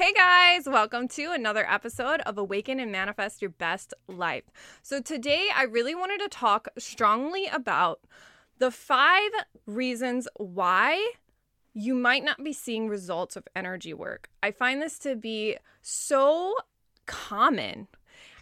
Hey guys, welcome to another episode of Awaken and Manifest Your Best Life. So, today I really wanted to talk strongly about the five reasons why you might not be seeing results of energy work. I find this to be so common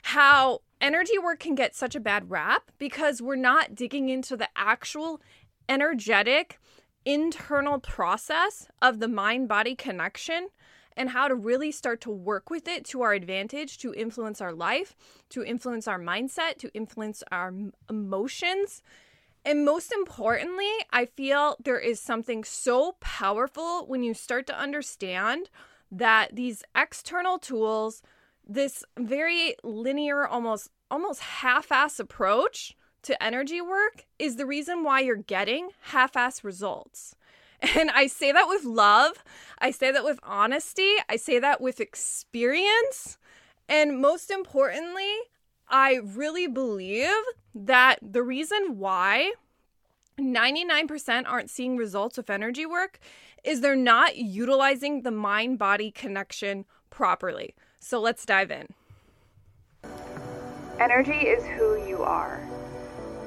how energy work can get such a bad rap because we're not digging into the actual energetic internal process of the mind body connection and how to really start to work with it to our advantage to influence our life, to influence our mindset, to influence our emotions. And most importantly, I feel there is something so powerful when you start to understand that these external tools, this very linear, almost almost half-ass approach to energy work is the reason why you're getting half-ass results. And I say that with love. I say that with honesty. I say that with experience. And most importantly, I really believe that the reason why 99% aren't seeing results with energy work is they're not utilizing the mind body connection properly. So let's dive in. Energy is who you are.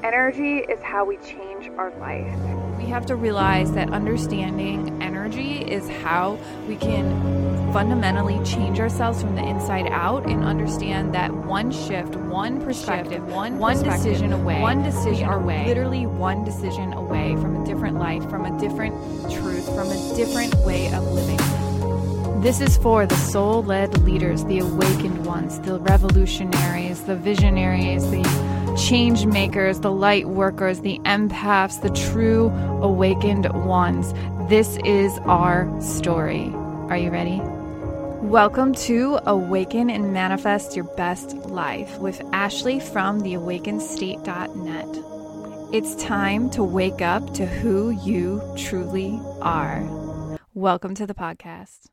Energy is how we change our life. We have to realize that understanding energy is how we can fundamentally change ourselves from the inside out and understand that one shift, one perspective, one, one perspective, decision away, one decision away, literally one decision away from a different life, from a different truth, from a different way of living. This is for the soul led leaders, the awakened ones, the revolutionaries, the visionaries, the change makers, the light workers, the empaths, the true awakened ones. This is our story. Are you ready? Welcome to Awaken and Manifest Your Best Life with Ashley from theawakenedstate.net. It's time to wake up to who you truly are. Welcome to the podcast.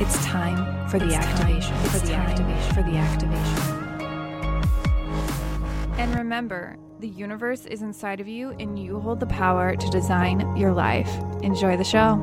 It's time for the it's activation. For the activation. For the activation. And remember, the universe is inside of you and you hold the power to design your life. Enjoy the show.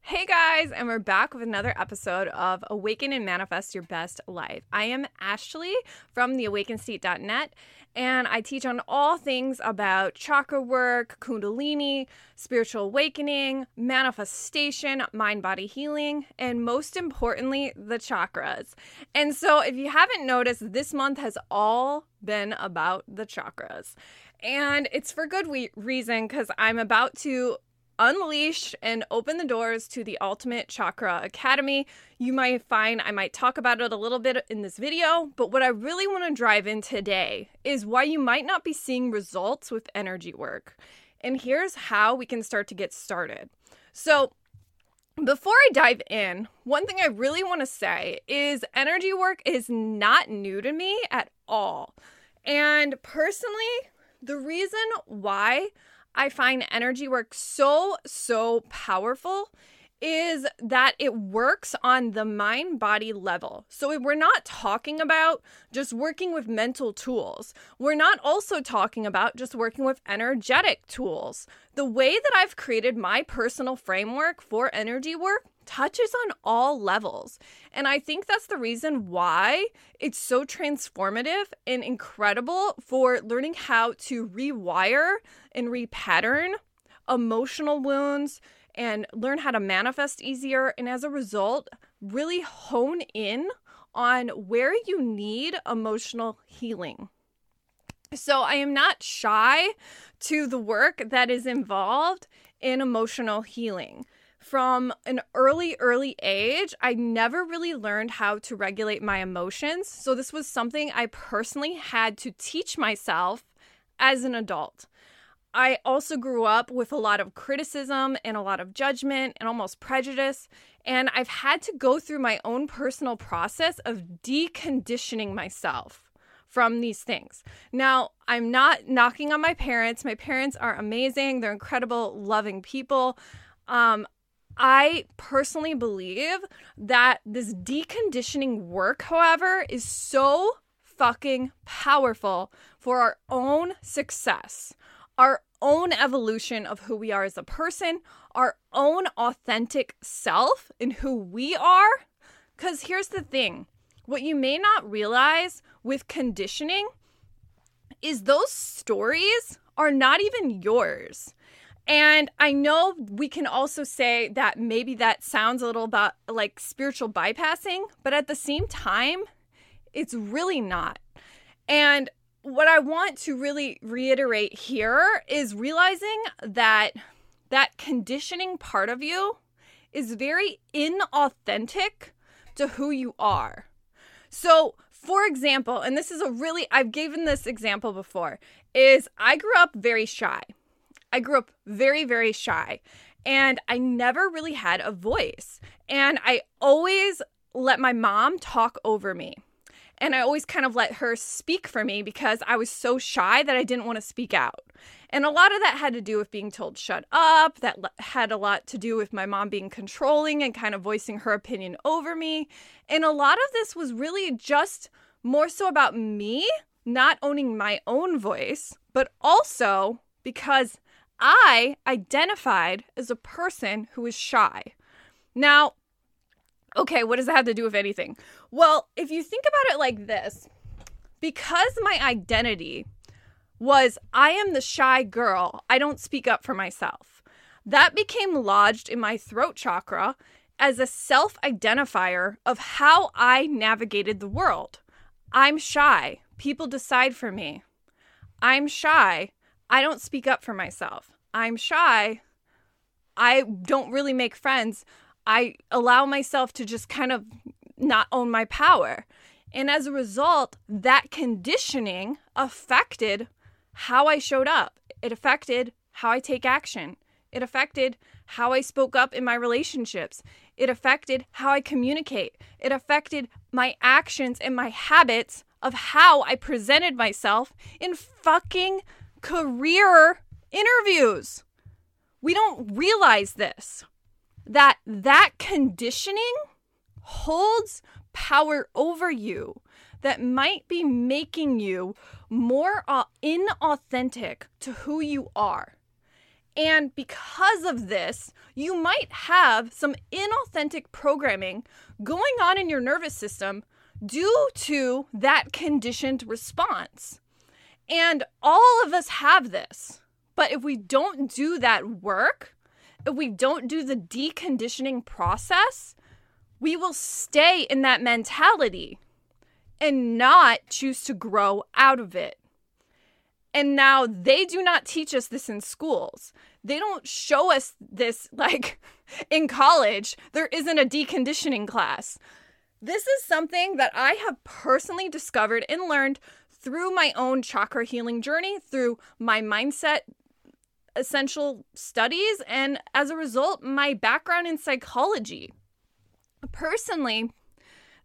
Hey guys, and we're back with another episode of Awaken and Manifest Your Best Life. I am Ashley from theawakenedstate.net, and I teach on all things about chakra work, kundalini, spiritual awakening, manifestation, mind body healing, and most importantly, the chakras. And so, if you haven't noticed, this month has all been about the chakras. And it's for good we- reason because I'm about to unleash and open the doors to the Ultimate Chakra Academy. You might find I might talk about it a little bit in this video, but what I really want to drive in today is why you might not be seeing results with energy work. And here's how we can start to get started. So, before I dive in, one thing I really want to say is energy work is not new to me at all. And personally, the reason why I find energy work so, so powerful is that it works on the mind body level. So we're not talking about just working with mental tools. We're not also talking about just working with energetic tools. The way that I've created my personal framework for energy work touches on all levels. And I think that's the reason why it's so transformative and incredible for learning how to rewire and repattern emotional wounds and learn how to manifest easier. And as a result, really hone in on where you need emotional healing. So I am not shy to the work that is involved in emotional healing from an early, early age, I never really learned how to regulate my emotions. So, this was something I personally had to teach myself as an adult. I also grew up with a lot of criticism and a lot of judgment and almost prejudice. And I've had to go through my own personal process of deconditioning myself from these things. Now, I'm not knocking on my parents. My parents are amazing, they're incredible, loving people. Um, I personally believe that this deconditioning work, however, is so fucking powerful for our own success, our own evolution of who we are as a person, our own authentic self, and who we are. Because here's the thing what you may not realize with conditioning is those stories are not even yours. And I know we can also say that maybe that sounds a little about like spiritual bypassing, but at the same time, it's really not. And what I want to really reiterate here is realizing that that conditioning part of you is very inauthentic to who you are. So, for example, and this is a really I've given this example before, is I grew up very shy. I grew up very very shy and I never really had a voice. And I always let my mom talk over me. And I always kind of let her speak for me because I was so shy that I didn't want to speak out. And a lot of that had to do with being told shut up. That had a lot to do with my mom being controlling and kind of voicing her opinion over me. And a lot of this was really just more so about me not owning my own voice, but also because I identified as a person who was shy. Now, okay, what does that have to do with anything? Well, if you think about it like this, because my identity was I am the shy girl, I don't speak up for myself. That became lodged in my throat chakra as a self identifier of how I navigated the world. I'm shy. People decide for me. I'm shy. I don't speak up for myself. I'm shy. I don't really make friends. I allow myself to just kind of not own my power. And as a result, that conditioning affected how I showed up. It affected how I take action. It affected how I spoke up in my relationships. It affected how I communicate. It affected my actions and my habits of how I presented myself in fucking career interviews. We don't realize this that that conditioning holds power over you that might be making you more inauthentic to who you are. And because of this, you might have some inauthentic programming going on in your nervous system due to that conditioned response. And all of us have this. But if we don't do that work, if we don't do the deconditioning process, we will stay in that mentality and not choose to grow out of it. And now they do not teach us this in schools. They don't show us this like in college. There isn't a deconditioning class. This is something that I have personally discovered and learned through my own chakra healing journey, through my mindset essential studies, and as a result, my background in psychology. Personally,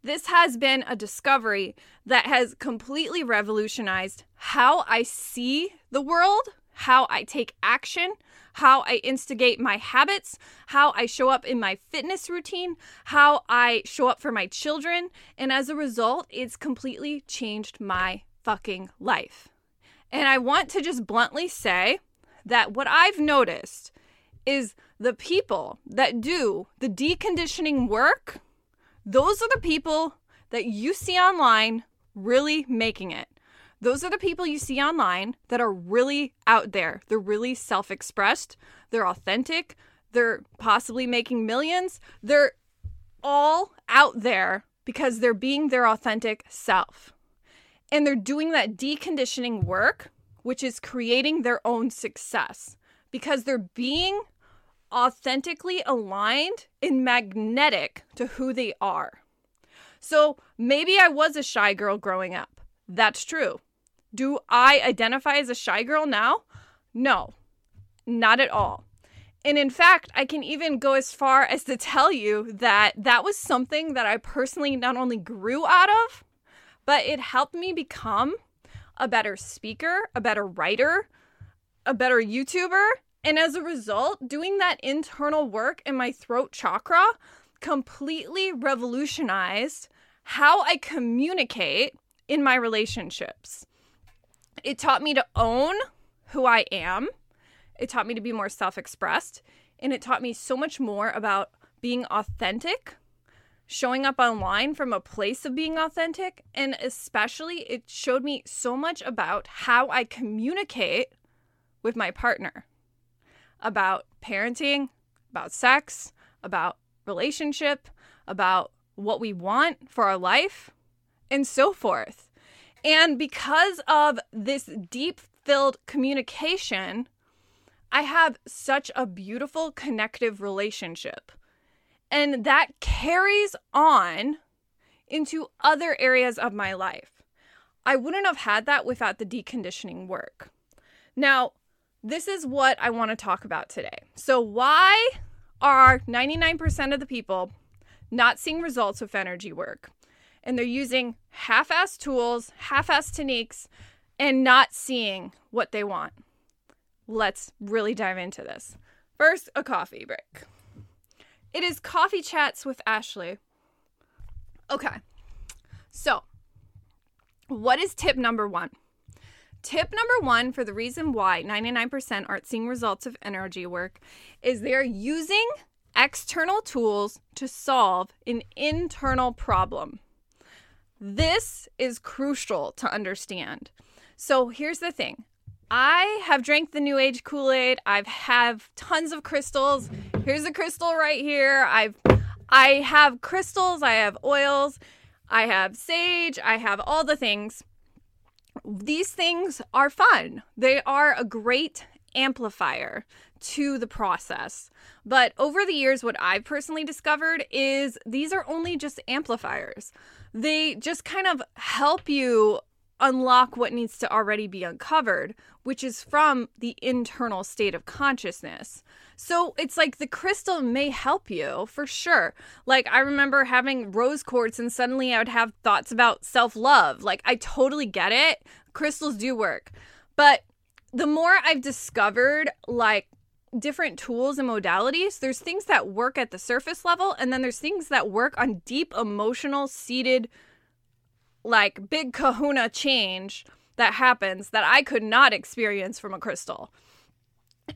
this has been a discovery that has completely revolutionized how I see the world, how I take action, how I instigate my habits, how I show up in my fitness routine, how I show up for my children. And as a result, it's completely changed my fucking life. And I want to just bluntly say that what I've noticed is the people that do the deconditioning work, those are the people that you see online really making it. Those are the people you see online that are really out there. They're really self expressed, they're authentic, they're possibly making millions. They're all out there because they're being their authentic self. And they're doing that deconditioning work which is creating their own success because they're being authentically aligned and magnetic to who they are. So maybe I was a shy girl growing up. That's true. Do I identify as a shy girl now? No, not at all. And in fact, I can even go as far as to tell you that that was something that I personally not only grew out of, but it helped me become a better speaker, a better writer, a better YouTuber. And as a result, doing that internal work in my throat chakra completely revolutionized how I communicate in my relationships. It taught me to own who I am. It taught me to be more self expressed. And it taught me so much more about being authentic, showing up online from a place of being authentic. And especially, it showed me so much about how I communicate with my partner about parenting, about sex, about relationship, about what we want for our life, and so forth. And because of this deep filled communication, I have such a beautiful connective relationship. And that carries on into other areas of my life. I wouldn't have had that without the deconditioning work. Now, this is what I want to talk about today. So, why are 99% of the people not seeing results with energy work? And they're using half assed tools, half assed techniques, and not seeing what they want. Let's really dive into this. First, a coffee break. It is Coffee Chats with Ashley. Okay, so what is tip number one? Tip number one for the reason why 99% aren't seeing results of energy work is they're using external tools to solve an internal problem. This is crucial to understand. So here's the thing I have drank the New Age Kool Aid. I've have tons of crystals. Here's a crystal right here. I've I have crystals. I have oils. I have sage. I have all the things these things are fun. They are a great amplifier to the process. But over the years, what I've personally discovered is these are only just amplifiers. They just kind of help you unlock what needs to already be uncovered, which is from the internal state of consciousness. So it's like the crystal may help you for sure. Like I remember having rose quartz and suddenly I would have thoughts about self love. Like I totally get it. Crystals do work. But the more I've discovered, like, different tools and modalities, there's things that work at the surface level, and then there's things that work on deep emotional, seated, like big kahuna change that happens that I could not experience from a crystal.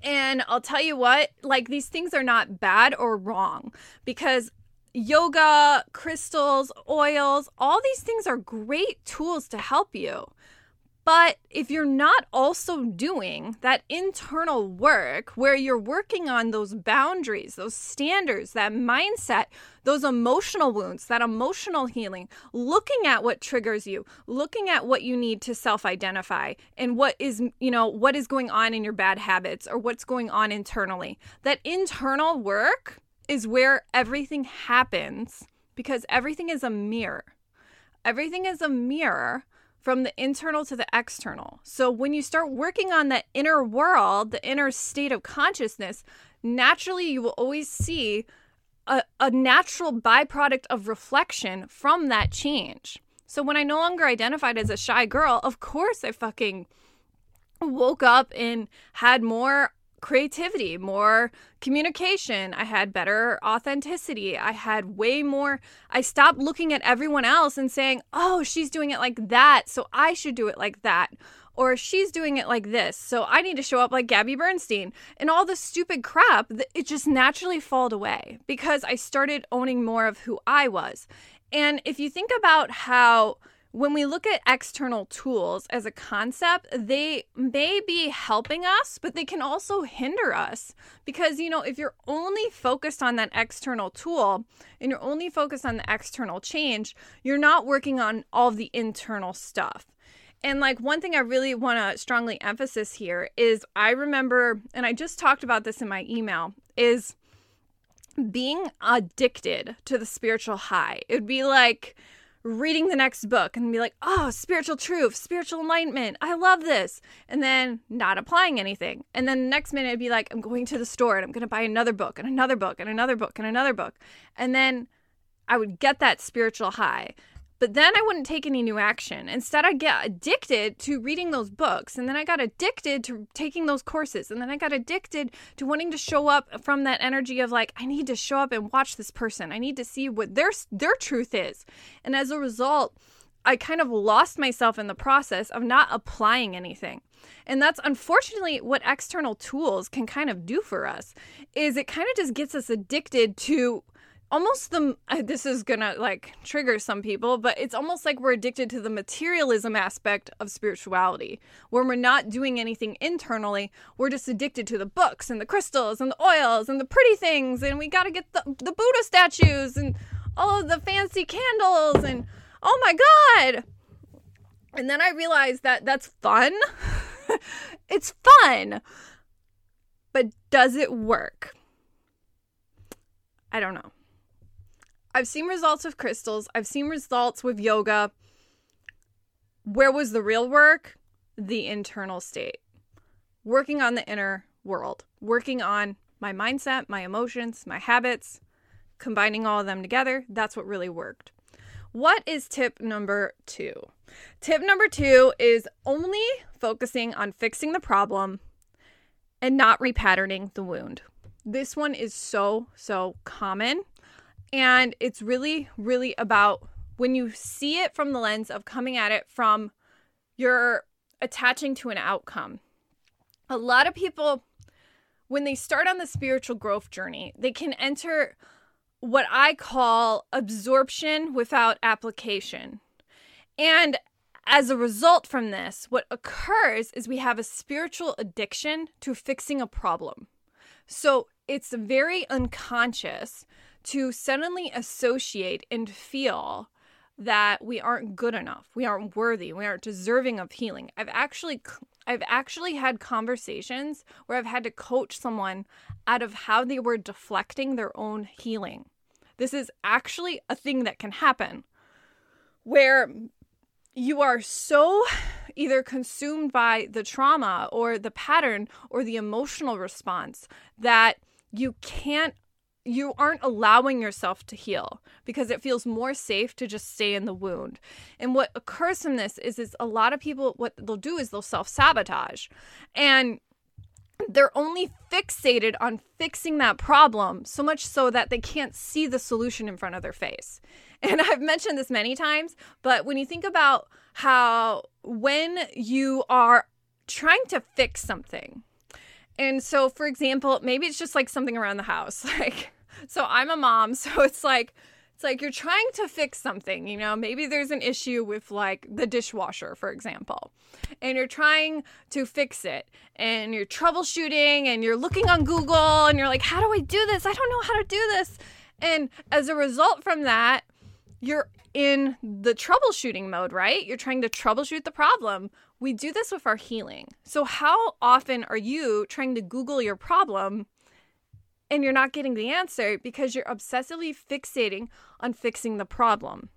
And I'll tell you what, like these things are not bad or wrong because yoga, crystals, oils, all these things are great tools to help you. But if you're not also doing that internal work where you're working on those boundaries, those standards, that mindset, those emotional wounds, that emotional healing, looking at what triggers you, looking at what you need to self identify and what is, you know, what is going on in your bad habits or what's going on internally, that internal work is where everything happens because everything is a mirror. Everything is a mirror from the internal to the external. So when you start working on the inner world, the inner state of consciousness, naturally you will always see a, a natural byproduct of reflection from that change. So when I no longer identified as a shy girl, of course I fucking woke up and had more creativity, more communication. I had better authenticity. I had way more. I stopped looking at everyone else and saying, oh, she's doing it like that, so I should do it like that. Or she's doing it like this, so I need to show up like Gabby Bernstein. And all the stupid crap, it just naturally falled away because I started owning more of who I was. And if you think about how when we look at external tools as a concept, they may be helping us, but they can also hinder us. Because, you know, if you're only focused on that external tool and you're only focused on the external change, you're not working on all the internal stuff. And like one thing I really want to strongly emphasize here is I remember, and I just talked about this in my email, is being addicted to the spiritual high. It would be like, reading the next book and be like, oh, spiritual truth, spiritual enlightenment. I love this. And then not applying anything. And then the next minute it'd be like, I'm going to the store and I'm going to buy another book and another book and another book and another book. And then I would get that spiritual high. But then I wouldn't take any new action. Instead, I'd get addicted to reading those books. And then I got addicted to taking those courses. And then I got addicted to wanting to show up from that energy of like, I need to show up and watch this person. I need to see what their their truth is. And as a result, I kind of lost myself in the process of not applying anything. And that's unfortunately what external tools can kind of do for us is it kind of just gets us addicted to almost the this is to like trigger some people, but it's almost like we're addicted to the materialism aspect of spirituality. When we're not doing anything internally, we're just addicted to the books and the crystals and the oils and the pretty things and we got to get the the Buddha statues and all of the fancy candles and oh my god. And then I realized that that's fun. it's fun. But does it work? I don't know. I've seen results with crystals, I've seen results with yoga. Where was the real work? The internal state. Working on the inner world, working on my mindset, my emotions, my habits, combining all of them together. That's what really worked. What is tip number two? Tip number two is only focusing on fixing the problem and not repatterning the wound. This one is so, so common. And it's really, really about when you see it from the lens of coming at it from you're attaching to an outcome. A lot of people, when they start on the spiritual growth journey, they can enter what I call absorption without application. And as a result from this, what occurs is we have a spiritual addiction to fixing a problem. So it's very unconscious to suddenly associate and feel that we aren't good enough, we aren't worthy, we aren't deserving of healing. I've actually I've actually had conversations where I've had to coach someone out of how they were deflecting their own healing. This is actually a thing that can happen where you are so either consumed by the trauma or the pattern or the emotional response that you can't you aren't allowing yourself to heal because it feels more safe to just stay in the wound. And what occurs from this is is a lot of people what they'll do is they'll self-sabotage. And they're only fixated on fixing that problem so much so that they can't see the solution in front of their face. And I've mentioned this many times, but when you think about how when you are trying to fix something, and so for example, maybe it's just like something around the house, like so I'm a mom, so it's like it's like you're trying to fix something, you know, maybe there's an issue with like the dishwasher, for example, and you're trying to fix it and you're troubleshooting and you're looking on Google and you're like, how do I do this? I don't know how to do this. And as a result from that, you're in the troubleshooting mode, right? You're trying to troubleshoot the problem. We do this with our healing. So, how often are you trying to Google your problem and you're not getting the answer because you're obsessively fixating on fixing the problem.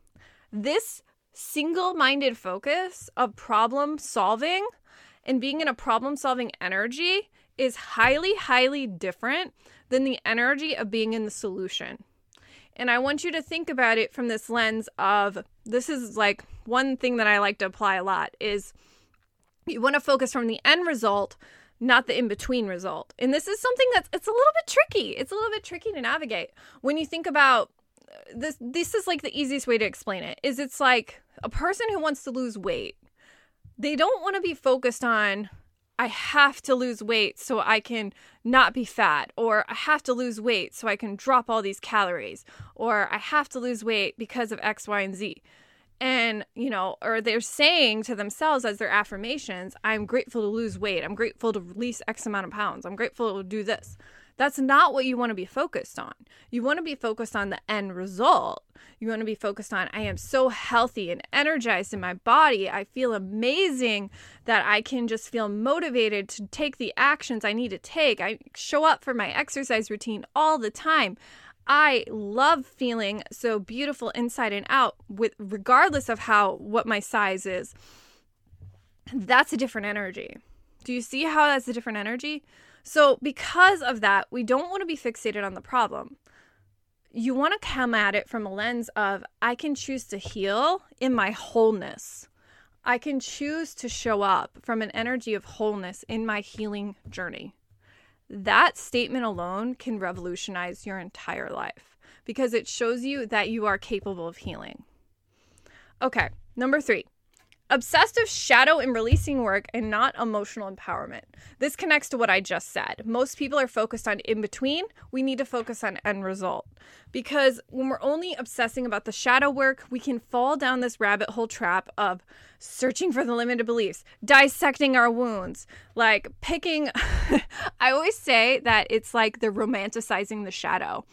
This single minded focus of problem solving and being in a problem solving energy is highly, highly different than the energy of being in the solution. And I want you to think about it from this lens of this is like one thing that I like to apply a lot is you want to focus from the end result not the in between result. And this is something that's it's a little bit tricky. It's a little bit tricky to navigate. When you think about uh, this this is like the easiest way to explain it. Is it's like a person who wants to lose weight. They don't want to be focused on I have to lose weight so I can not be fat, or I have to lose weight so I can drop all these calories, or I have to lose weight because of X, Y, and Z and you know or they're saying to themselves as their affirmations i'm grateful to lose weight. I'm grateful to release x amount of pounds. I'm grateful to do this. That's not what you want to be focused on. You want to be focused on the end result. You want to be focused on i am so healthy and energized in my body. I feel amazing that i can just feel motivated to take the actions i need to take. I show up for my exercise routine all the time I love feeling so beautiful inside and out with regardless of how what my size is. That's a different energy. Do you see how that's a different energy? So because of that, we don't want to be fixated on the problem. You want to come at it from a lens of I can choose to heal in my wholeness. I can choose to show up from an energy of wholeness in my healing journey that statement alone can revolutionize your entire life because it shows you that you are capable of healing. Okay, number three. Obsessive shadow and releasing work and not emotional empowerment. This connects to what I just said. Most people are focused on in between. We need to focus on end result. Because when we're only obsessing about the shadow work, we can fall down this rabbit hole trap of searching for the limited beliefs, dissecting our wounds, like picking. I always say that it's like the romanticizing the shadow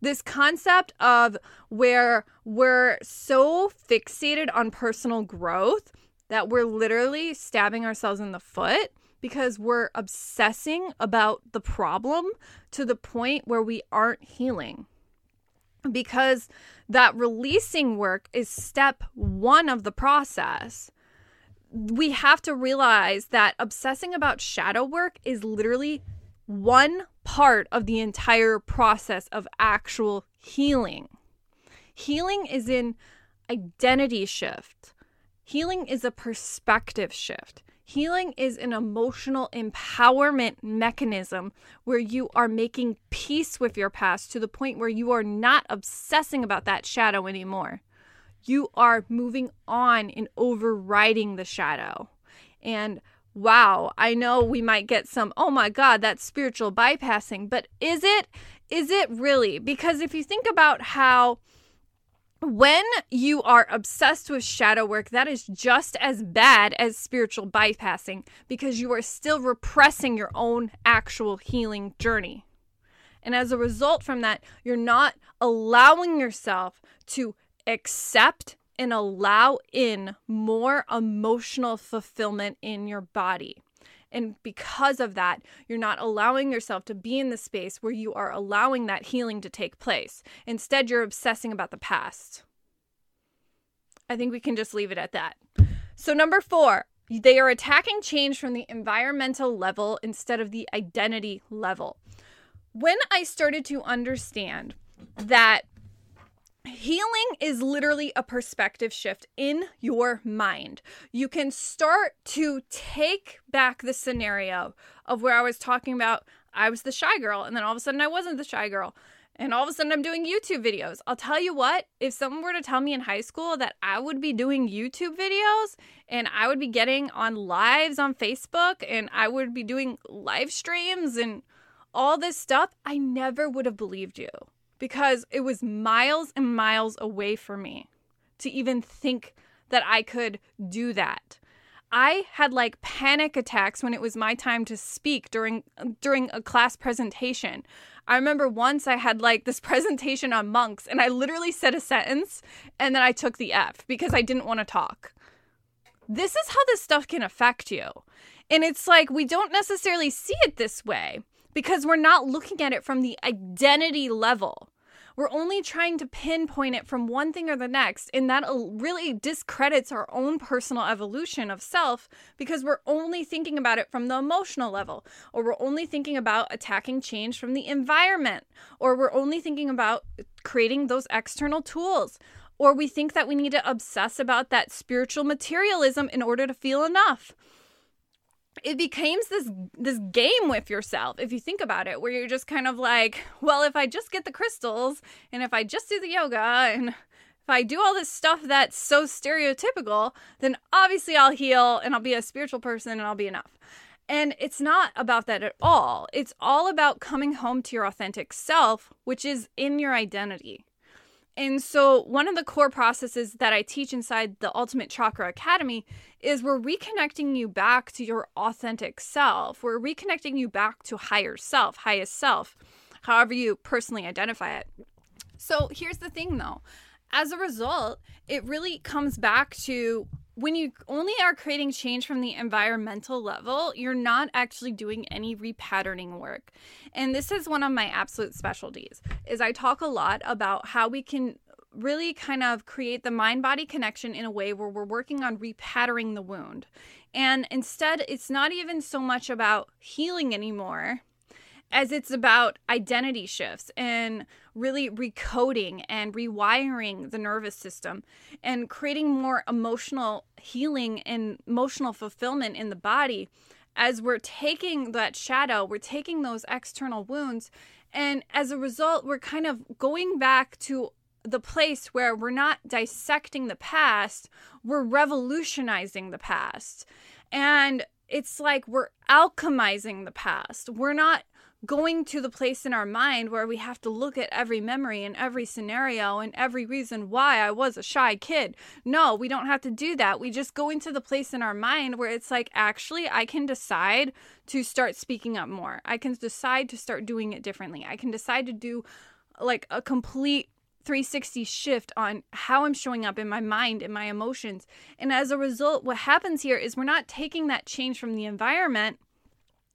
this concept of where we're so fixated on personal growth that we're literally stabbing ourselves in the foot because we're obsessing about the problem to the point where we aren't healing. Because that releasing work is step one of the process. We have to realize that obsessing about shadow work is literally one part of the entire process of actual healing. Healing is in identity shift. Healing is a perspective shift. Healing is an emotional empowerment mechanism where you are making peace with your past to the point where you are not obsessing about that shadow anymore. You are moving on and overriding the shadow. And wow, I know we might get some, oh my God, that's spiritual bypassing, but is it? Is it really? Because if you think about how when you are obsessed with shadow work, that is just as bad as spiritual bypassing because you are still repressing your own actual healing journey. And as a result from that, you're not allowing yourself to accept and allow in more emotional fulfillment in your body. And because of that, you're not allowing yourself to be in the space where you are allowing that healing to take place. Instead, you're obsessing about the past. I think we can just leave it at that. So, number four, they are attacking change from the environmental level instead of the identity level. When I started to understand that Healing is literally a perspective shift in your mind. You can start to take back the scenario of where I was talking about I was the shy girl, and then all of a sudden I wasn't the shy girl. And all of a sudden I'm doing YouTube videos. I'll tell you what, if someone were to tell me in high school that I would be doing YouTube videos and I would be getting on lives on Facebook and I would be doing live streams and all this stuff, I never would have believed you because it was miles and miles away from me to even think that I could do that. I had like panic attacks when it was my time to speak during during a class presentation. I remember once I had like this presentation on monks and I literally said a sentence and then I took the F because I didn't want to talk. This is how this stuff can affect you. And it's like we don't necessarily see it this way because we're not looking at it from the identity level. We're only trying to pinpoint it from one thing or the next, and that uh, really discredits our own personal evolution of self because we're only thinking about it from the emotional level, or we're only thinking about attacking change from the environment, or we're only thinking about creating those external tools, or we think that we need to obsess about that spiritual materialism in order to feel enough it becomes this this game with yourself if you think about it where you're just kind of like well if i just get the crystals and if i just do the yoga and if i do all this stuff that's so stereotypical then obviously i'll heal and i'll be a spiritual person and i'll be enough. And it's not about that at all. It's all about coming home to your authentic self which is in your identity. And so, one of the core processes that I teach inside the Ultimate Chakra Academy is we're reconnecting you back to your authentic self. We're reconnecting you back to higher self, highest self, however you personally identify it. So, here's the thing though as a result, it really comes back to when you only are creating change from the environmental level, you're not actually doing any repatterning work. And this is one of my absolute specialties. Is I talk a lot about how we can really kind of create the mind body connection in a way where we're working on repatterning the wound. And instead, it's not even so much about healing anymore as it's about identity shifts and really recoding and rewiring the nervous system and creating more emotional healing and emotional fulfillment in the body as we're taking that shadow, we're taking those external wounds, and as a result, we're kind of going back to the place where we're not dissecting the past, we're revolutionizing the past. And it's like we're alchemizing the past. We're not going to the place in our mind where we have to look at every memory and every scenario and every reason why I was a shy kid. No, we don't have to do that. We just go into the place in our mind where it's like, actually, I can decide to start speaking up more. I can decide to start doing it differently. I can decide to do like a complete 360 shift on how I'm showing up in my mind and my emotions. And as a result, what happens here is we're not taking that change from the environment.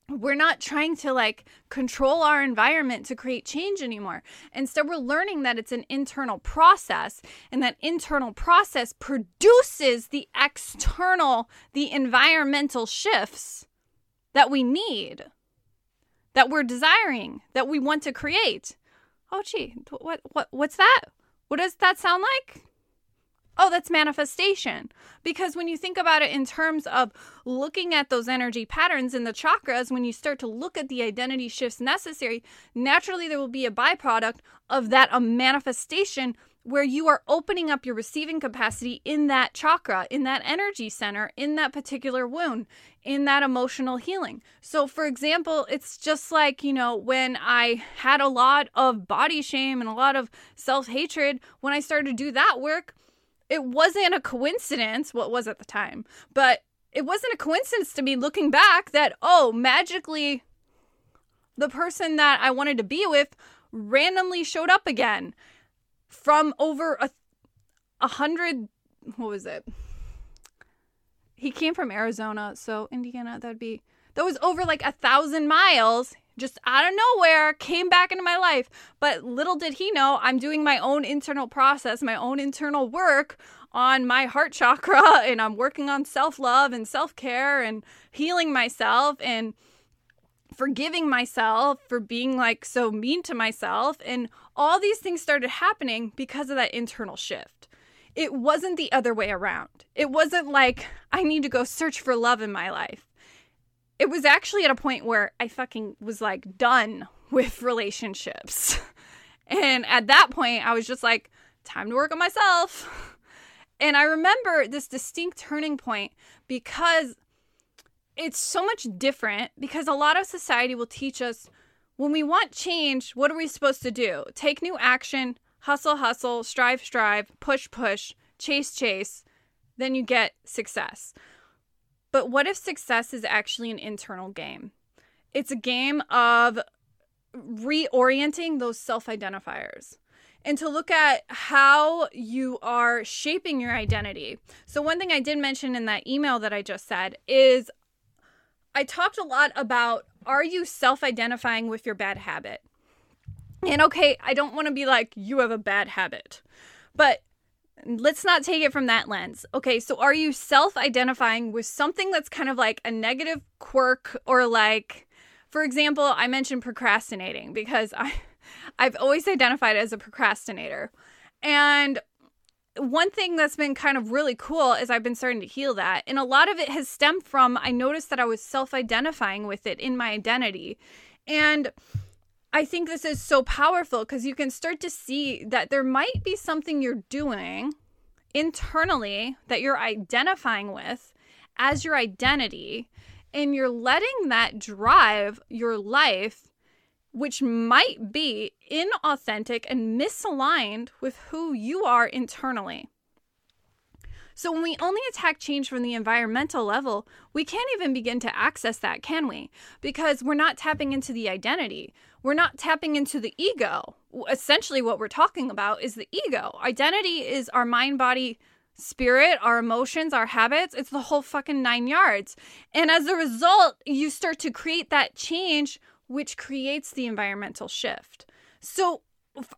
We're not trying to like control our environment to create change anymore. Instead, we're learning that it's an internal process and that internal process produces the external, the environmental shifts that we need, that we're desiring, that we want to create oh gee what what what's that? What does that sound like? Oh that's manifestation. Because when you think about it in terms of looking at those energy patterns in the chakras when you start to look at the identity shifts necessary naturally there will be a byproduct of that a manifestation where you are opening up your receiving capacity in that chakra, in that energy center, in that particular wound, in that emotional healing. So, for example, it's just like, you know, when I had a lot of body shame and a lot of self hatred, when I started to do that work, it wasn't a coincidence, what was at the time, but it wasn't a coincidence to me looking back that, oh, magically the person that I wanted to be with randomly showed up again from over a, a hundred. What was it? He came from Arizona, so Indiana. That'd be that was over like a thousand miles just out of nowhere came back into my life. But little did he know, I'm doing my own internal process, my own internal work on my heart chakra, and I'm working on self love and self care and healing myself and forgiving myself for being like so mean to myself. And all these things started happening because of that internal shift. It wasn't the other way around. It wasn't like I need to go search for love in my life. It was actually at a point where I fucking was like done with relationships. And at that point, I was just like, time to work on myself. And I remember this distinct turning point because it's so much different because a lot of society will teach us when we want change, what are we supposed to do? Take new action, hustle, hustle, strive, strive, push, push, chase, chase, then you get success. But what if success is actually an internal game? It's a game of reorienting those self identifiers and to look at how you are shaping your identity. So, one thing I did mention in that email that I just said is I talked a lot about are you self identifying with your bad habit? And okay, I don't want to be like, you have a bad habit, but let's not take it from that lens. Okay, so are you self identifying with something that's kind of like a negative quirk or like, for example, I mentioned procrastinating because I, I've always identified as a procrastinator. And one thing that's been kind of really cool is I've been starting to heal that. And a lot of it has stemmed from I noticed that I was self identifying with it in my identity. And I think this is so powerful because you can start to see that there might be something you're doing internally that you're identifying with as your identity, and you're letting that drive your life which might be inauthentic and misaligned with who you are internally. So, when we only attack change from the environmental level, we can't even begin to access that, can we? Because we're not tapping into the identity. We're not tapping into the ego. Essentially, what we're talking about is the ego. Identity is our mind, body, spirit, our emotions, our habits. It's the whole fucking nine yards. And as a result, you start to create that change which creates the environmental shift. So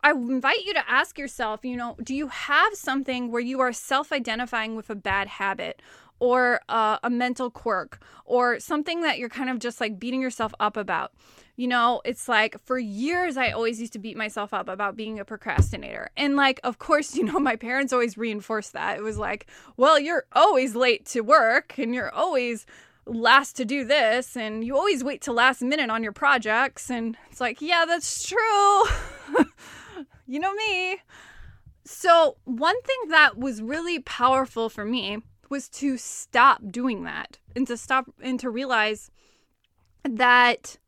I invite you to ask yourself, you know, do you have something where you are self identifying with a bad habit or uh, a mental quirk or something that you're kind of just like beating yourself up about? You know, it's like for years, I always used to beat myself up about being a procrastinator. And like, of course, you know, my parents always reinforced that. It was like, well, you're always late to work and you're always last to do this and you always wait till last minute on your projects and it's like yeah that's true you know me So, one thing that was really powerful for me was to stop doing that and to stop and to realize that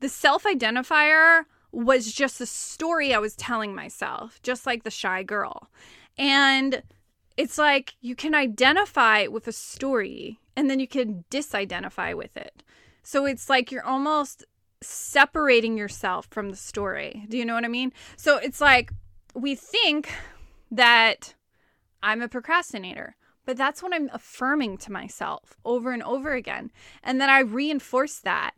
the self identifier was just a story I was telling myself, just like the shy girl. And it's like you can identify with a story and then you can disidentify with it. So it's like you're almost separating yourself from the story. Do you know what I mean? So it's like we think that I'm a procrastinator, but that's what I'm affirming to myself over and over again. And then I reinforce that.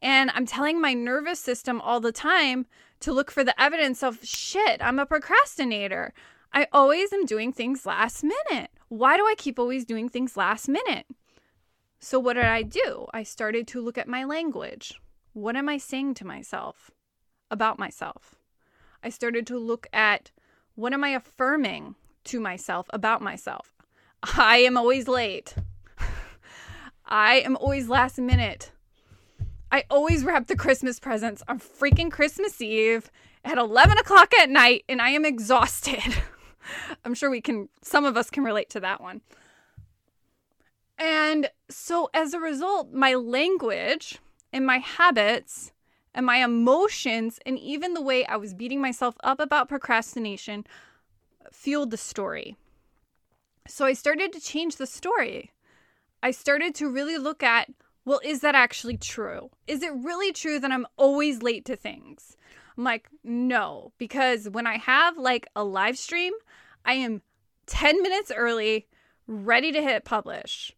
And I'm telling my nervous system all the time to look for the evidence of shit, I'm a procrastinator. I always am doing things last minute. Why do I keep always doing things last minute? So, what did I do? I started to look at my language. What am I saying to myself about myself? I started to look at what am I affirming to myself about myself? I am always late. I am always last minute. I always wrap the Christmas presents on freaking Christmas Eve at 11 o'clock at night, and I am exhausted. I'm sure we can, some of us can relate to that one. And so as a result, my language and my habits and my emotions, and even the way I was beating myself up about procrastination, fueled the story. So I started to change the story. I started to really look at well, is that actually true? Is it really true that I'm always late to things? I'm like, no, because when I have like a live stream, I am 10 minutes early, ready to hit publish.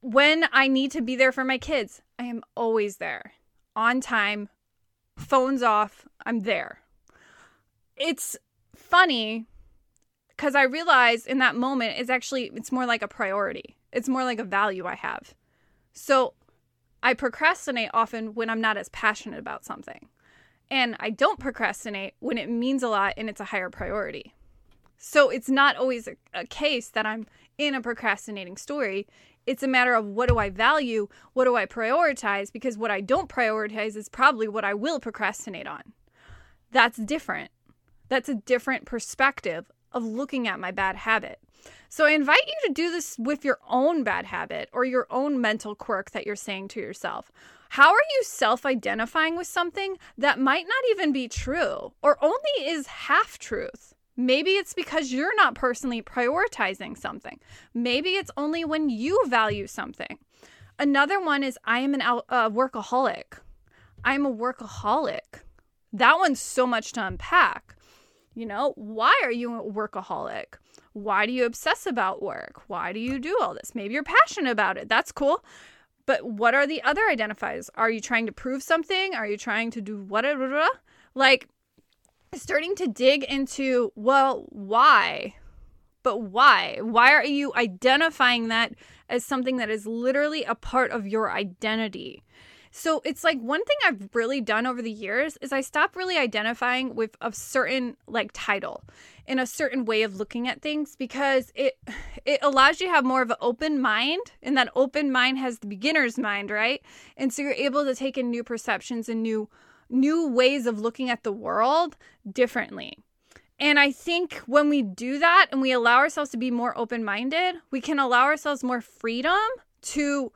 When I need to be there for my kids, I am always there, on time, phones off, I'm there. It's funny because I realized in that moment it's actually it's more like a priority. It's more like a value I have. So I procrastinate often when I'm not as passionate about something. And I don't procrastinate when it means a lot and it's a higher priority. So it's not always a, a, case that I'm in a procrastinating story. It's a matter of what do I value? What do I prioritize? Because what I don't prioritize is probably what I will procrastinate on. That's different. That's a different perspective of looking at my bad habit. So I invite you to do this with your own bad habit or your own mental quirk that you're saying to yourself. How are you self identifying with something that might not even be true or only is half truth? Maybe it's because you're not personally prioritizing something. Maybe it's only when you value something. Another one is I am an uh, workaholic. I'm a workaholic. That one's so much to unpack. You know, why are you a workaholic? Why do you obsess about work? Why do you do all this? Maybe you're passionate about it. That's cool. But what are the other identifiers? Are you trying to prove something? Are you trying to do whatever? Like starting to dig into, well, why? But why? Why are you identifying that as something that is literally a part of your identity? So it's like one thing I've really done over the years is I stopped really identifying with a certain like title in a certain way of looking at things because it it allows you to have more of an open mind and that open mind has the beginner's mind, right? And so you're able to take in new perceptions and new new ways of looking at the world differently. And I think when we do that and we allow ourselves to be more open minded, we can allow ourselves more freedom to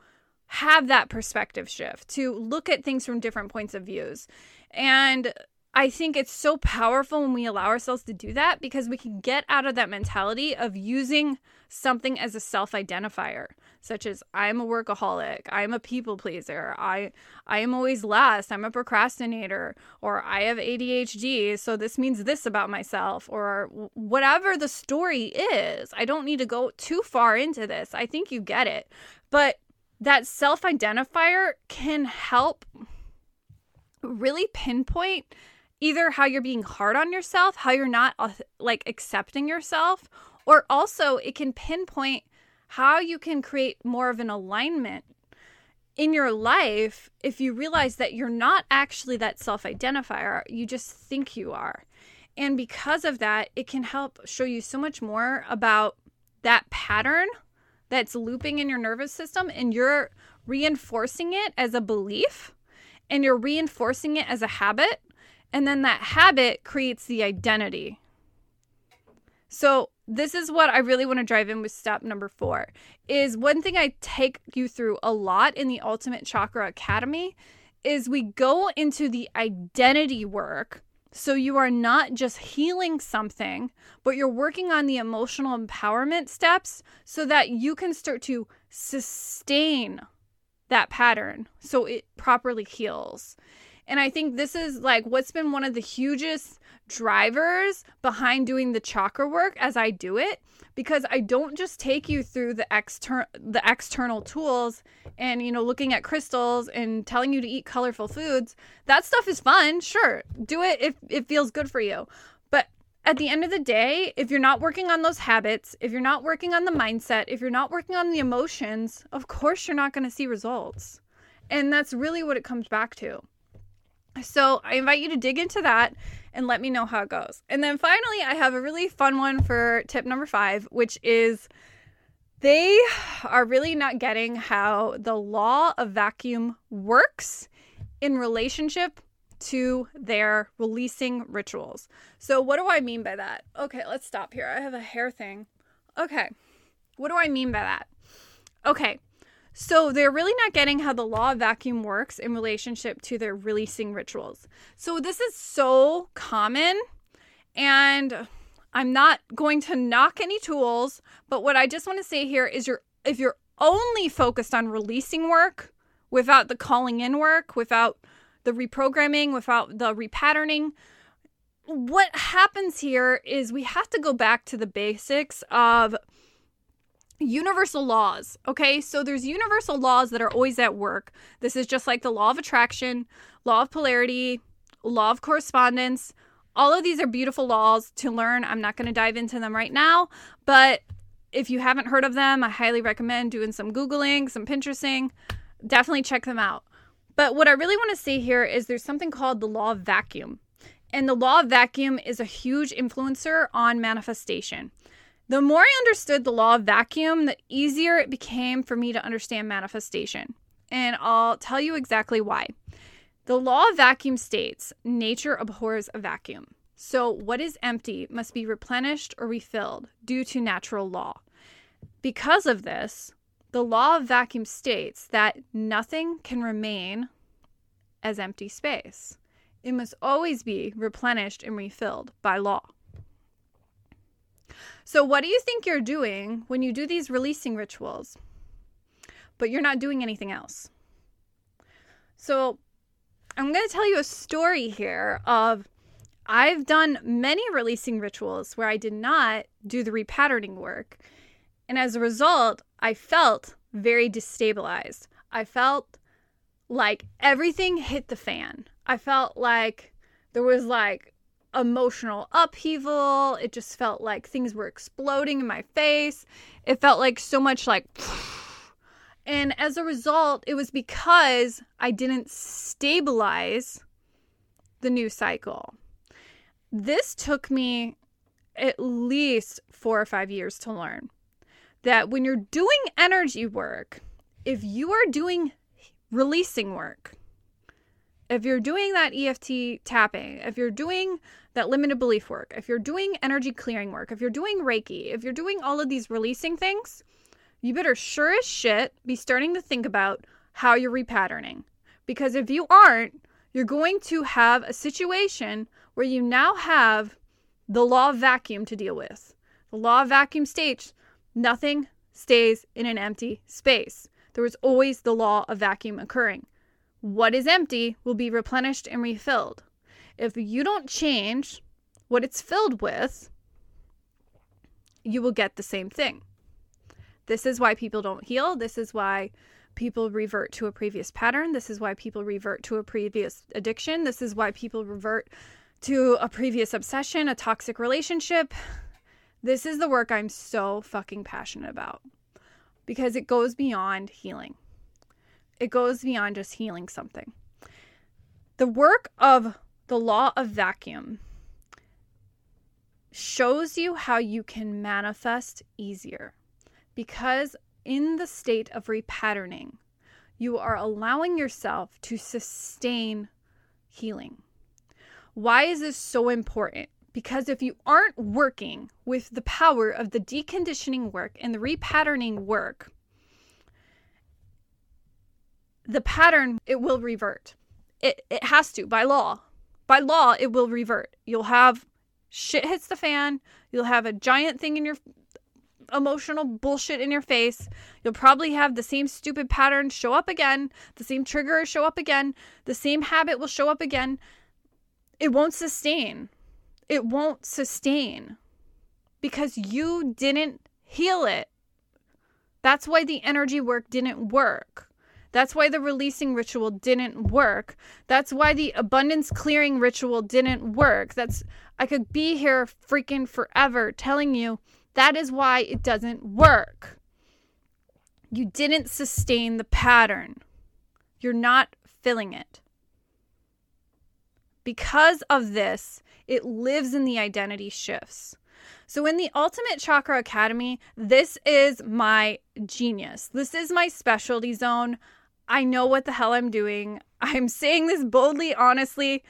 have that perspective shift, to look at things from different points of views. And I think it's so powerful when we allow ourselves to do that because we can get out of that mentality of using something as a self-identifier such as I'm a workaholic, I'm a people pleaser, I I am always last, I'm a procrastinator, or I have ADHD, so this means this about myself, or whatever the story is. I don't need to go too far into this. I think you get it. But that self identifier can help really pinpoint either how you're being hard on yourself, how you're not like accepting yourself, or also it can pinpoint how you can create more of an alignment in your life if you realize that you're not actually that self identifier, you just think you are. And because of that, it can help show you so much more about that pattern that's looping in your nervous system and you're reinforcing it as a belief and you're reinforcing it as a habit. And then that habit creates the identity. So, this is what I really want to drive in with step number 4 is one thing I take you through a lot in the Ultimate Chakra Academy is we go into the identity work so you are not just healing something, but you're working on the emotional empowerment steps so that you can start to sustain that pattern so it properly heals. And I think this is like what's been one of the hugest drivers behind doing the chakra work as I do it because I don't just take you through the external the external tools and you know looking at crystals and telling you to eat colorful foods. That stuff is fun, sure. Do it if it feels good for you. But at the end of the day, if you're not working on those habits, if you're not working on the mindset, if you're not working on the emotions, of course you're not going to see results. And that's really what it comes back to. So I invite you to dig into that and let me know how it goes. And then finally, I have a really fun one for tip number five, which is they are really not getting how the law of vacuum works in relationship to their releasing rituals. So, what do I mean by that? Okay, let's stop here. I have a hair thing. Okay, what do I mean by that? Okay, so they're really not getting how the law of vacuum works in relationship to their releasing rituals. So this is so common and I'm not going to knock any tools, but what I just want to say here is you're if you're only focused on releasing work without the calling in work, without the reprogramming, without the repatterning, what happens here is we have to go back to the basics of universal laws. Okay, so there's universal laws that are always at work. This is just like the law of attraction, law of polarity, law of correspondence. All of these are beautiful laws to learn. I'm not going to dive into them right now, but if you haven't heard of them, I highly recommend doing some Googling, some Pinteresting. Definitely check them out. But what I really want to say here is there's something called the law of vacuum. And the law of vacuum is a huge influencer on manifestation. The more I understood the law of vacuum, the easier it became for me to understand manifestation. And I'll tell you exactly why. The law of vacuum states nature abhors a vacuum. So, what is empty must be replenished or refilled due to natural law. Because of this, the law of vacuum states that nothing can remain as empty space. It must always be replenished and refilled by law. So, what do you think you're doing when you do these releasing rituals, but you're not doing anything else? So, I'm going to tell you a story here of I've done many releasing rituals where I did not do the repatterning work. And as a result, I felt very destabilized. I felt like everything hit the fan. I felt like there was like emotional upheaval. It just felt like things were exploding in my face. It felt like so much like. And as a result, it was because I didn't stabilize the new cycle. This took me at least four or five years to learn that when you're doing energy work, if you are doing releasing work, if you're doing that EFT tapping, if you're doing that limited belief work, if you're doing energy clearing work, if you're doing Reiki, if you're doing all of these releasing things, you better sure as shit be starting to think about how you're repatterning. Because if you aren't, you're going to have a situation where you now have the law of vacuum to deal with. The law of vacuum states nothing stays in an empty space. There is always the law of vacuum occurring. What is empty will be replenished and refilled. If you don't change what it's filled with, you will get the same thing. This is why people don't heal. This is why people revert to a previous pattern. This is why people revert to a previous addiction. This is why people revert to a previous obsession, a toxic relationship. This is the work I'm so fucking passionate about because it goes beyond healing it goes beyond just healing something. The work of the law of vacuum shows you how you can manifest easier because in the state of repatterning, you are allowing yourself to sustain healing. Why is this so important? Because if you aren't working with the power of the deconditioning work and the repatterning work, the pattern it will revert. It it has to by law. By law it will revert. You'll have shit hits the fan, you'll have a giant thing in your emotional bullshit in your face. You'll probably have the same stupid pattern show up again, the same trigger show up again, the same habit will show up again. It won't sustain. It won't sustain because you didn't heal it. That's why the energy work didn't work. That's why the releasing ritual didn't work. That's why the abundance clearing ritual didn't work. That's I could be here freaking forever telling you that is why it doesn't work. You didn't sustain the pattern. You're not filling it. Because of this, it lives in the identity shifts. So, in the Ultimate Chakra Academy, this is my genius. This is my specialty zone. I know what the hell I'm doing. I'm saying this boldly, honestly,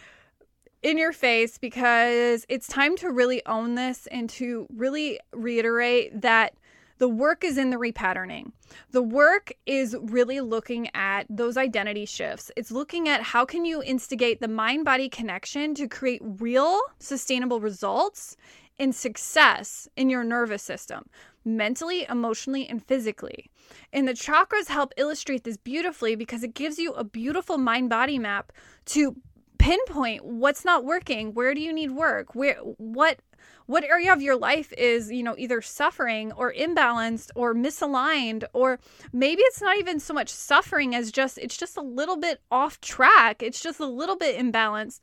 in your face because it's time to really own this and to really reiterate that the work is in the repatterning. The work is really looking at those identity shifts. It's looking at how can you instigate the mind body connection to create real sustainable results and success in your nervous system, mentally, emotionally, and physically. And the chakras help illustrate this beautifully because it gives you a beautiful mind body map to pinpoint what's not working. Where do you need work? Where what what area of your life is you know either suffering or imbalanced or misaligned or maybe it's not even so much suffering as just it's just a little bit off track. It's just a little bit imbalanced.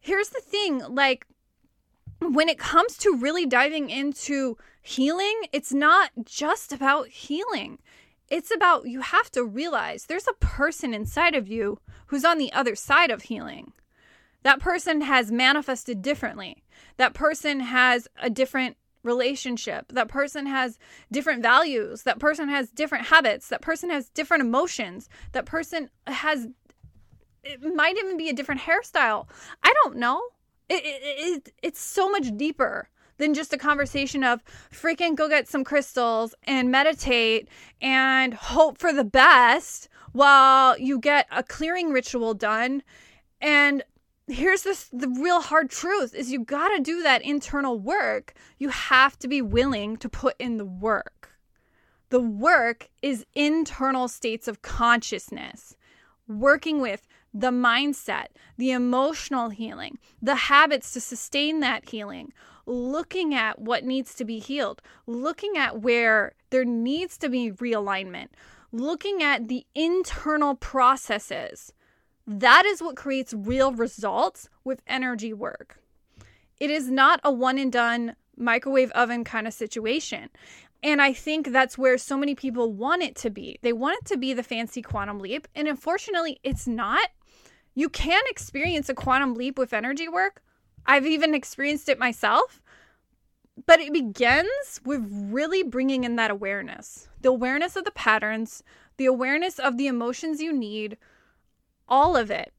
Here's the thing like when it comes to really diving into healing it's not just about healing it's about you have to realize there's a person inside of you who's on the other side of healing that person has manifested differently. That person has a different relationship. That person has different values. That person has different habits. That person has different emotions. That person has, it might even be a different hairstyle. I don't know. It, it, it, it's so much deeper than just a conversation of freaking go get some crystals and meditate and hope for the best while you get a clearing ritual done. And here's this the real hard truth is you got to do that internal work. You have to be willing to put in the work. The work is internal states of consciousness. Working with the mindset the emotional healing the habits to sustain that healing looking at what needs to be healed looking at where there needs to be realignment looking at the internal processes that is what creates real results with energy work. It is not a one and done microwave oven kind of situation. And I think that's where so many people want it to be. They want it to be the fancy quantum leap. And unfortunately, it's not. You can experience a quantum leap with energy work. I've even experienced it myself. But it begins with really bringing in that awareness the awareness of the patterns, the awareness of the emotions you need, all of it.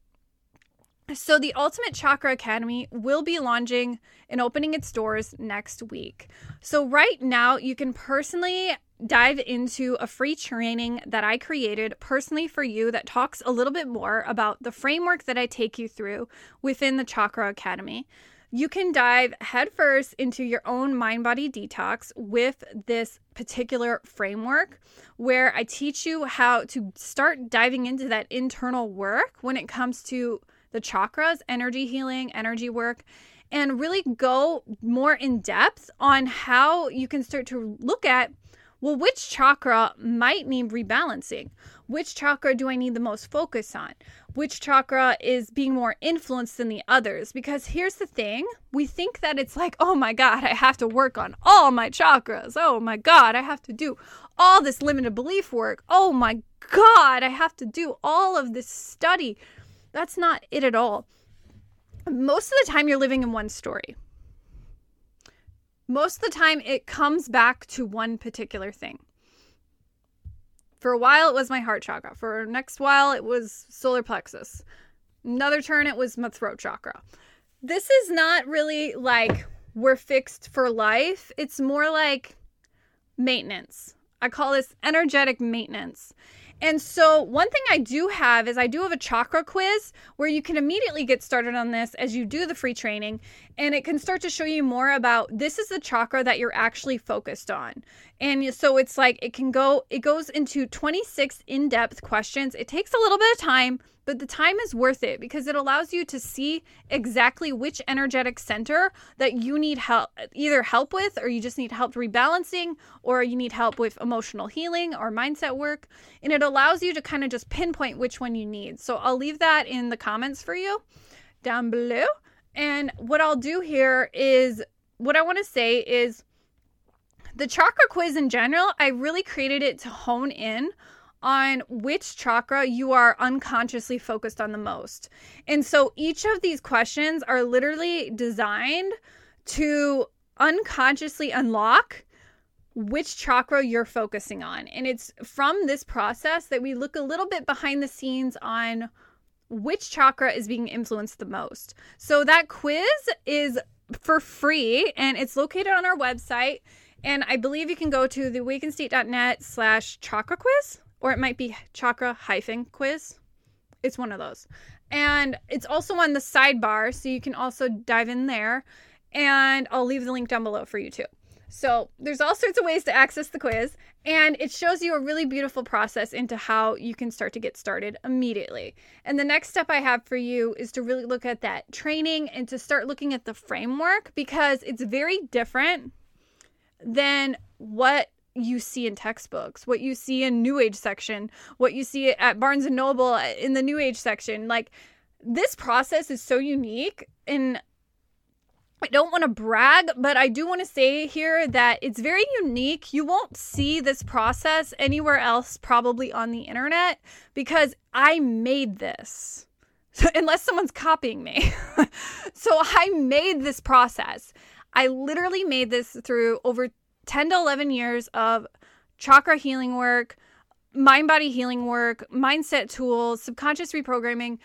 So, the Ultimate Chakra Academy will be launching and opening its doors next week. So, right now, you can personally dive into a free training that I created personally for you that talks a little bit more about the framework that I take you through within the Chakra Academy you can dive headfirst into your own mind body detox with this particular framework where I teach you how to start diving into that internal work when it comes to the chakras, energy healing, energy work, and really go more in depth on how you can start to look at well, which chakra might need rebalancing? Which chakra do I need the most focus on? Which chakra is being more influenced than the others? Because here's the thing we think that it's like, oh my God, I have to work on all my chakras. Oh my God, I have to do all this limited belief work. Oh my God, I have to do all of this study. That's not it at all. Most of the time, you're living in one story most of the time it comes back to one particular thing. For a while, it was my heart chakra. For next while, it was solar plexus. Another turn, it was my throat chakra. This is not really like we're fixed for life. It's more like maintenance. I call this energetic maintenance. And so, one thing I do have is I do have a chakra quiz where you can immediately get started on this as you do the free training. And it can start to show you more about this is the chakra that you're actually focused on. And so, it's like it can go, it goes into 26 in depth questions. It takes a little bit of time, but the time is worth it because it allows you to see exactly which energetic center that you need help either help with or you just need help rebalancing or you need help with emotional healing or mindset work and it allows you to kind of just pinpoint which one you need. So I'll leave that in the comments for you down below. And what I'll do here is what I want to say is the chakra quiz in general, I really created it to hone in on which chakra you are unconsciously focused on the most. And so each of these questions are literally designed to unconsciously unlock which chakra you're focusing on. And it's from this process that we look a little bit behind the scenes on which chakra is being influenced the most. So that quiz is for free and it's located on our website. And I believe you can go to theawakenstate.net slash chakra quiz or it might be chakra hyphen quiz. It's one of those. And it's also on the sidebar, so you can also dive in there. And I'll leave the link down below for you too. So there's all sorts of ways to access the quiz, and it shows you a really beautiful process into how you can start to get started immediately. And the next step I have for you is to really look at that training and to start looking at the framework because it's very different than what you see in textbooks, what you see in New Age section, what you see at Barnes and Noble uh, in the New Age section. Like this process is so unique and I don't want to brag, but I do want to say here that it's very unique. You won't see this process anywhere else, probably on the internet, because I made this. unless someone's copying me. so I made this process. I literally made this through over 10 to 11 years of chakra healing work, mind body healing work, mindset tools, subconscious reprogramming,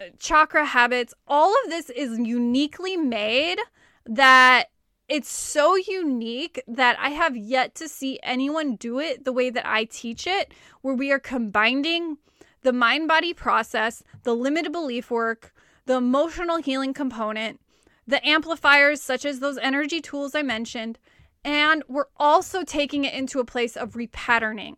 uh, chakra habits. All of this is uniquely made that it's so unique that I have yet to see anyone do it the way that I teach it, where we are combining the mind body process, the limited belief work, the emotional healing component, the amplifiers, such as those energy tools I mentioned, and we're also taking it into a place of repatterning.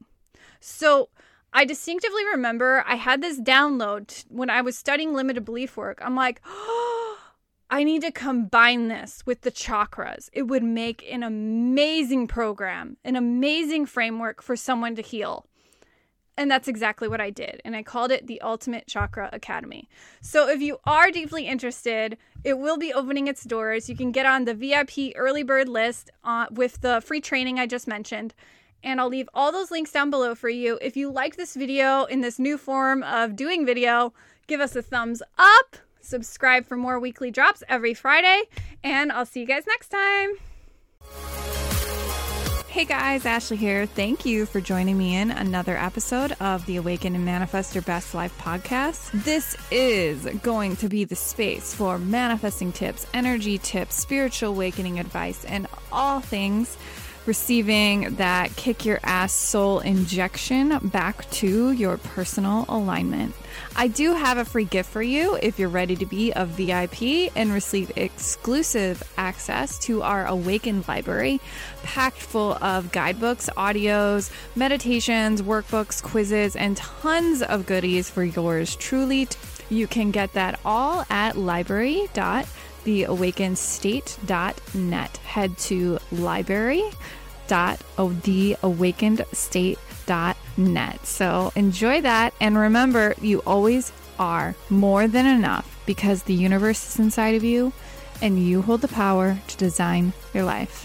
So I distinctively remember I had this download when I was studying limited belief work. I'm like, oh, I need to combine this with the chakras. It would make an amazing program, an amazing framework for someone to heal. And that's exactly what I did. And I called it the Ultimate Chakra Academy. So if you are deeply interested, it will be opening its doors. You can get on the VIP early bird list uh, with the free training I just mentioned. And I'll leave all those links down below for you. If you like this video in this new form of doing video, give us a thumbs up, subscribe for more weekly drops every Friday, and I'll see you guys next time. Hey guys, Ashley here. Thank you for joining me in another episode of the Awaken and Manifest Your Best Life podcast. This is going to be the space for manifesting tips, energy tips, spiritual awakening advice, and all things receiving that kick your ass soul injection back to your personal alignment. I do have a free gift for you if you're ready to be a VIP and receive exclusive access to our Awakened library, packed full of guidebooks, audios, meditations, workbooks, quizzes, and tons of goodies for yours truly. You can get that all at library.com theawakenedstate.net. Head to library library.theawakenedstate.net. So enjoy that. And remember, you always are more than enough because the universe is inside of you and you hold the power to design your life.